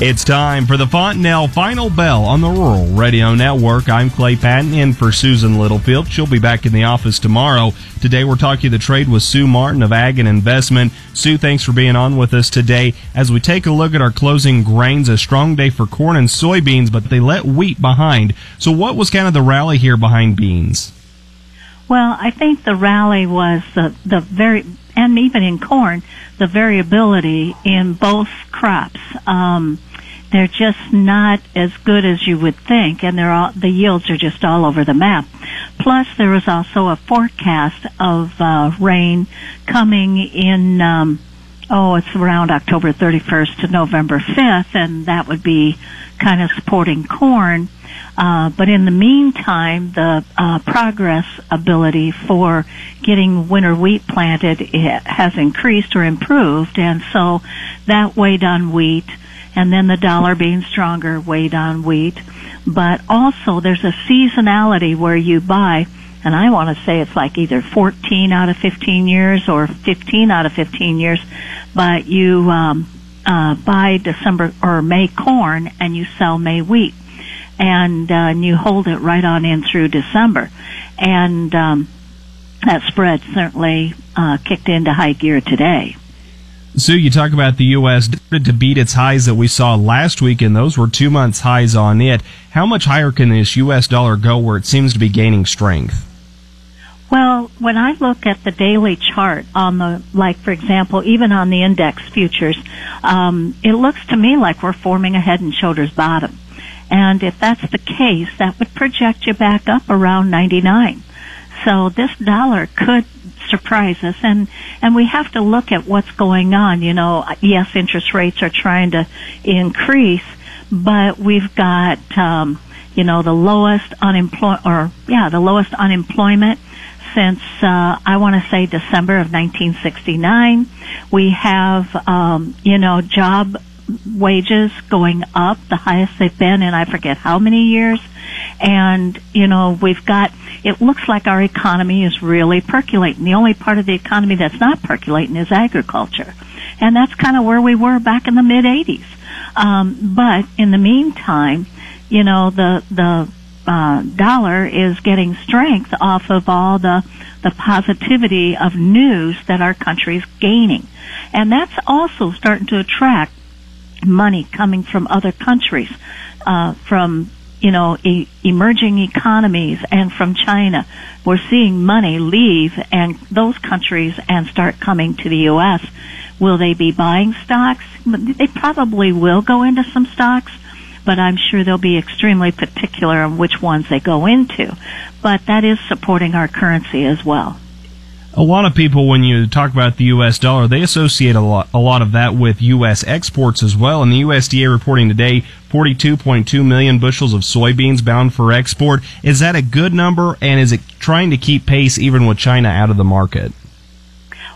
It's time for the Fontanelle Final Bell on the Rural Radio Network. I'm Clay Patton in for Susan Littlefield. She'll be back in the office tomorrow. Today we're talking the trade with Sue Martin of Ag and Investment. Sue, thanks for being on with us today. As we take a look at our closing grains, a strong day for corn and soybeans, but they let wheat behind. So what was kind of the rally here behind beans? Well, I think the rally was the, the very, and even in corn, the variability in both crops. Um, they're just not as good as you would think, and they're all, the yields are just all over the map. Plus, there was also a forecast of uh, rain coming in. Um, oh, it's around October 31st to November 5th, and that would be kind of supporting corn. Uh, but in the meantime, the uh, progress ability for getting winter wheat planted has increased or improved, and so that weighed on wheat and then the dollar being stronger weighed on wheat. But also there's a seasonality where you buy, and I want to say it's like either 14 out of 15 years or 15 out of 15 years, but you um, uh, buy December or May corn and you sell May wheat. And, uh, and you hold it right on in through December. And um, that spread certainly uh, kicked into high gear today. Sue, you talk about the U.S. to beat its highs that we saw last week, and those were two months highs on it. How much higher can this U.S. dollar go where it seems to be gaining strength? Well, when I look at the daily chart on the, like for example, even on the index futures, um, it looks to me like we're forming a head and shoulders bottom. And if that's the case, that would project you back up around 99. So this dollar could surprise us and and we have to look at what's going on you know yes interest rates are trying to increase but we've got um you know the lowest unemployment or yeah the lowest unemployment since uh, I want to say December of 1969. We have um, you know job wages going up, the highest they've been in I forget how many years. And, you know, we've got, it looks like our economy is really percolating. The only part of the economy that's not percolating is agriculture. And that's kind of where we were back in the mid 80s. Um, but in the meantime, you know, the, the, uh, dollar is getting strength off of all the the positivity of news that our country's gaining. And that's also starting to attract money coming from other countries, uh, from you know e- emerging economies and from China. We're seeing money leave and those countries and start coming to the U.S. Will they be buying stocks? They probably will go into some stocks, but I'm sure they'll be extremely particular on which ones they go into. But that is supporting our currency as well a lot of people, when you talk about the U.S. dollar, they associate a lot, a lot of that with U.S. exports as well. And the USDA reporting today 42.2 million bushels of soybeans bound for export. Is that a good number? And is it trying to keep pace even with China out of the market?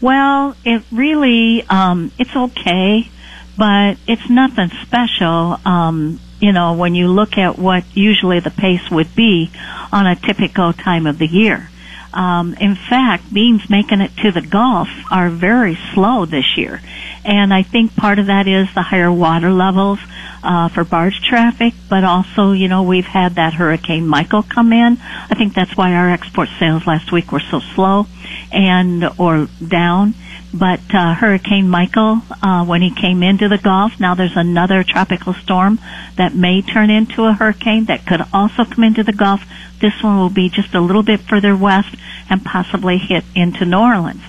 Well, it really, um, it's okay, but it's nothing special. Um, you know, when you look at what usually the pace would be on a typical time of the year. Um, in fact, beans making it to the Gulf are very slow this year. And I think part of that is the higher water levels uh, for barge traffic, but also, you know, we've had that Hurricane Michael come in. I think that's why our export sales last week were so slow and or down. But uh, Hurricane Michael, uh, when he came into the Gulf, now there's another tropical storm that may turn into a hurricane that could also come into the Gulf. This one will be just a little bit further west and possibly hit into New Orleans.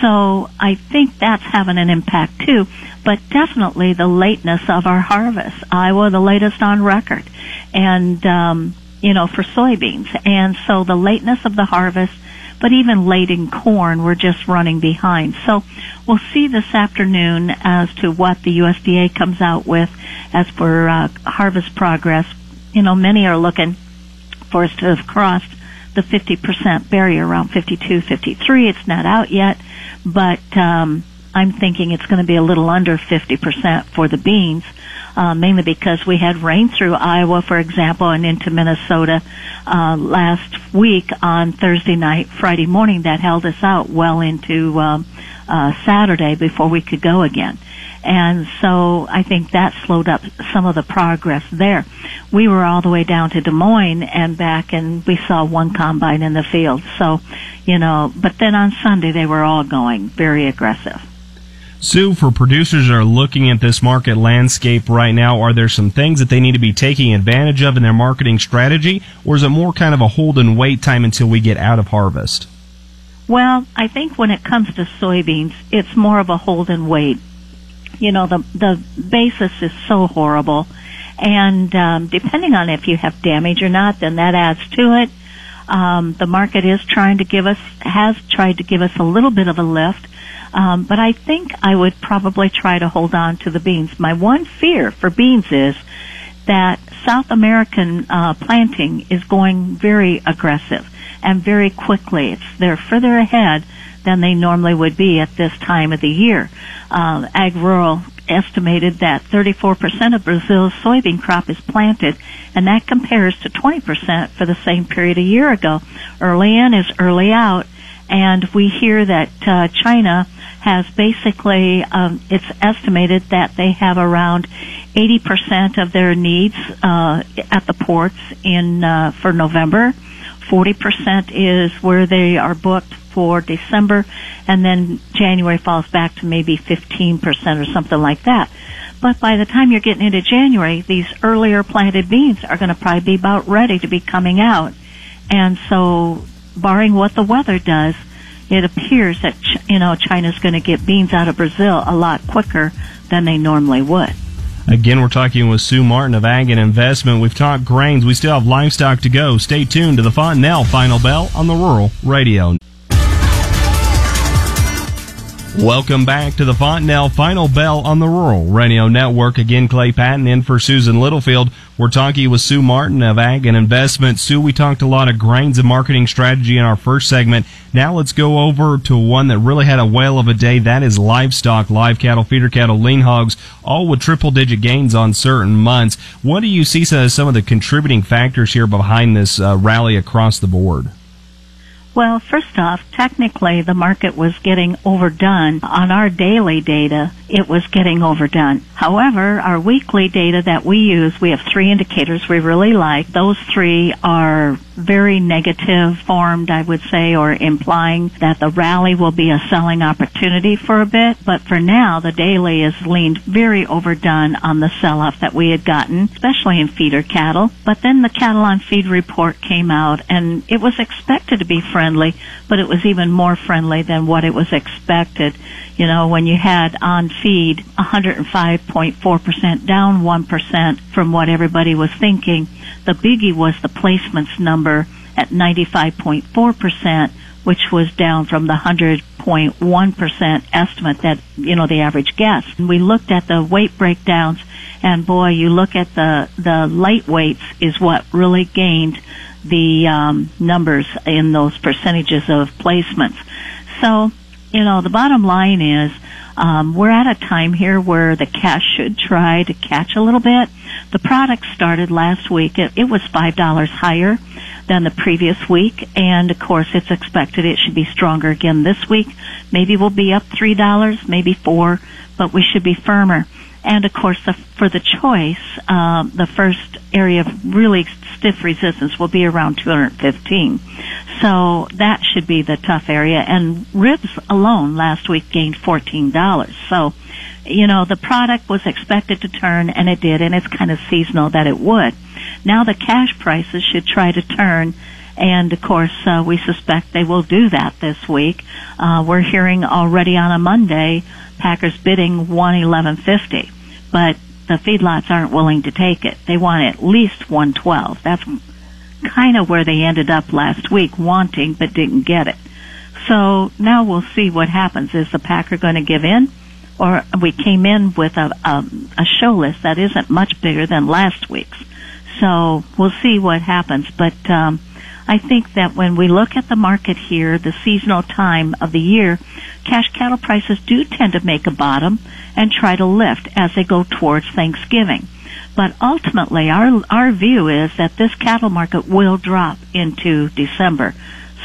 So I think that's having an impact too, but definitely the lateness of our harvest. Iowa, the latest on record, and um, you know for soybeans, and so the lateness of the harvest but even late in corn, we're just running behind. So we'll see this afternoon as to what the USDA comes out with as for uh, harvest progress. You know, many are looking for us to have crossed the 50% barrier around 52, 53. It's not out yet, but um, I'm thinking it's going to be a little under 50% for the beans, uh, mainly because we had rain through Iowa, for example, and into Minnesota uh, last week on Thursday night, Friday morning that held us out well into um, uh, Saturday before we could go again. And so I think that slowed up some of the progress there. We were all the way down to Des Moines and back and we saw one combine in the field. So, you know, but then on Sunday they were all going very aggressive. Sue, for producers that are looking at this market landscape right now, are there some things that they need to be taking advantage of in their marketing strategy, or is it more kind of a hold and wait time until we get out of harvest? Well, I think when it comes to soybeans, it's more of a hold and wait. You know, the the basis is so horrible, and um, depending on if you have damage or not, then that adds to it. Um, the market is trying to give us has tried to give us a little bit of a lift um, but I think I would probably try to hold on to the beans. My one fear for beans is that South American uh, planting is going very aggressive and very quickly. It's they're further ahead than they normally would be at this time of the year. Uh, AgRural estimated that 34% of Brazil's soybean crop is planted, and that compares to 20% for the same period a year ago. Early in is early out, and we hear that uh, China has basically, um, it's estimated that they have around 80% of their needs uh, at the ports in uh, for November. 40% is where they are booked for December, and then January falls back to maybe 15% or something like that. But by the time you're getting into January, these earlier planted beans are going to probably be about ready to be coming out. And so, barring what the weather does, it appears that you know China's going to get beans out of Brazil a lot quicker than they normally would. Again, we're talking with Sue Martin of Ag and Investment. We've talked grains. We still have livestock to go. Stay tuned to the Fontanelle Final Bell on the Rural Radio. Welcome back to the Fontanelle Final Bell on the Rural Radio Network. Again, Clay Patton in for Susan Littlefield. We're talking with Sue Martin of Ag and Investment. Sue, we talked a lot of grains and marketing strategy in our first segment. Now let's go over to one that really had a whale of a day. That is livestock, live cattle, feeder cattle, lean hogs, all with triple digit gains on certain months. What do you see as some of the contributing factors here behind this uh, rally across the board? Well, first off, technically the market was getting overdone. On our daily data, it was getting overdone. However, our weekly data that we use, we have three indicators we really like. Those three are very negative formed, I would say, or implying that the rally will be a selling opportunity for a bit. But for now, the daily is leaned very overdone on the sell-off that we had gotten, especially in feeder cattle. But then the cattle on feed report came out and it was expected to be friendly, but it was even more friendly than what it was expected. You know, when you had on feed 105.4% down 1% from what everybody was thinking, the biggie was the placements number at 95.4%, which was down from the 100.1% estimate that, you know, the average guess. And we looked at the weight breakdowns and boy, you look at the, the light weights is what really gained the um, numbers in those percentages of placements. So, you know, the bottom line is um, we're at a time here where the cash should try to catch a little bit. The product started last week. It, it was five dollars higher than the previous week, and of course, it's expected it should be stronger again this week. Maybe we'll be up three dollars, maybe four, but we should be firmer. And of course, the, for the choice, um, the first area of really stiff resistance will be around 215. So that should be the tough area. And ribs alone last week gained $14. So, you know, the product was expected to turn and it did, and it's kind of seasonal that it would. Now the cash prices should try to turn and of course uh, we suspect they will do that this week. Uh, we're hearing already on a Monday Packers bidding one eleven fifty, but the feedlots aren't willing to take it. They want at least one twelve. That's kind of where they ended up last week, wanting but didn't get it. So now we'll see what happens. Is the Packer going to give in? Or we came in with a, a, a show list that isn't much bigger than last week's. So we'll see what happens. But um, I think that when we look at the market here, the seasonal time of the year, cash cattle prices do tend to make a bottom and try to lift as they go towards Thanksgiving. But ultimately, our, our view is that this cattle market will drop into December,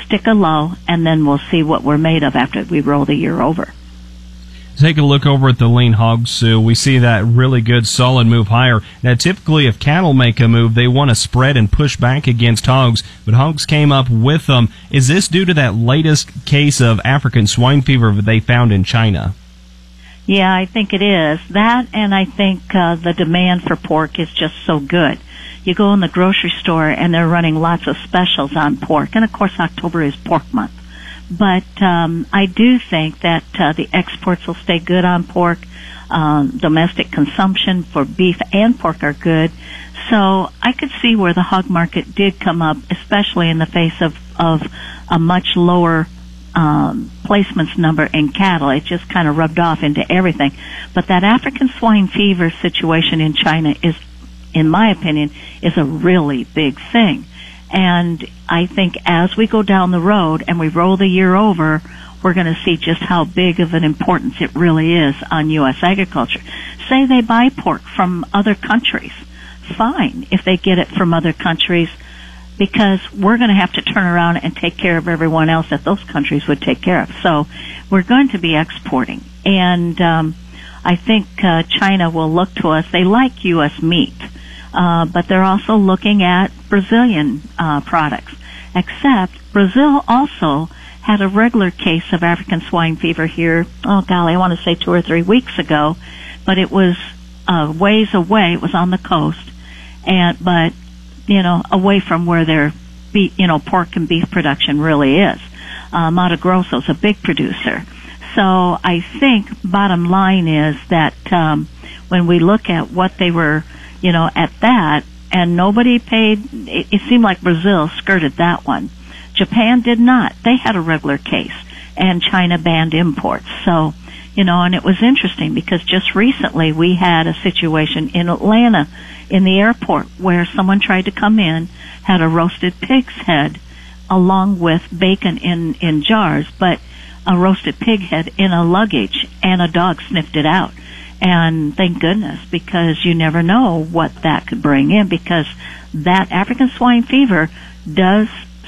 stick a low, and then we'll see what we're made of after we roll the year over. Take a look over at the lean hogs, Sue. We see that really good solid move higher. Now, typically, if cattle make a move, they want to spread and push back against hogs, but hogs came up with them. Is this due to that latest case of African swine fever that they found in China? Yeah, I think it is. That and I think uh, the demand for pork is just so good. You go in the grocery store and they're running lots of specials on pork. And of course October is pork month. But um, I do think that uh, the exports will stay good on pork. Um, domestic consumption for beef and pork are good. So I could see where the hog market did come up, especially in the face of, of a much lower um, placements number in cattle. It just kind of rubbed off into everything. But that African swine fever situation in China is, in my opinion, is a really big thing. And I think as we go down the road and we roll the year over, we're going to see just how big of an importance it really is on U.S. agriculture. Say they buy pork from other countries. Fine if they get it from other countries because we're going to have to turn around and take care of everyone else that those countries would take care of. So we're going to be exporting. And um, I think uh, China will look to us. They like U.S. meat, uh, but they're also looking at Brazilian uh, products. Except Brazil also had a regular case of African swine fever here. Oh golly, I want to say two or three weeks ago, but it was uh, ways away. It was on the coast, and but you know, away from where their, you know, pork and beef production really is. Uh, Mato Grosso is a big producer. So I think bottom line is that um, when we look at what they were, you know, at that, and nobody paid, it, it seemed like Brazil skirted that one. Japan did not. They had a regular case, and China banned imports. So, you know, and it was interesting because just recently we had a situation in Atlanta in the airport where someone tried to come in, had a roasted pig's head along with bacon in, in jars, but a roasted pig head in a luggage and a dog sniffed it out. And thank goodness because you never know what that could bring in because that African swine fever does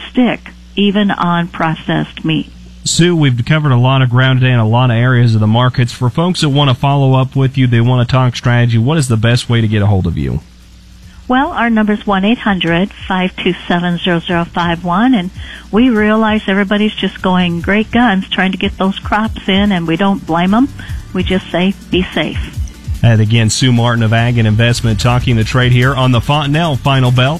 stick even on processed meat. Sue, we've covered a lot of ground today in a lot of areas of the markets. For folks that want to follow up with you, they want to talk strategy, what is the best way to get a hold of you? Well, our number is 1-800-527-0051 and we realize everybody's just going great guns trying to get those crops in and we don't blame them. We just say be safe. And again, Sue Martin of Ag and Investment talking the trade here on the Fontanelle Final Bell.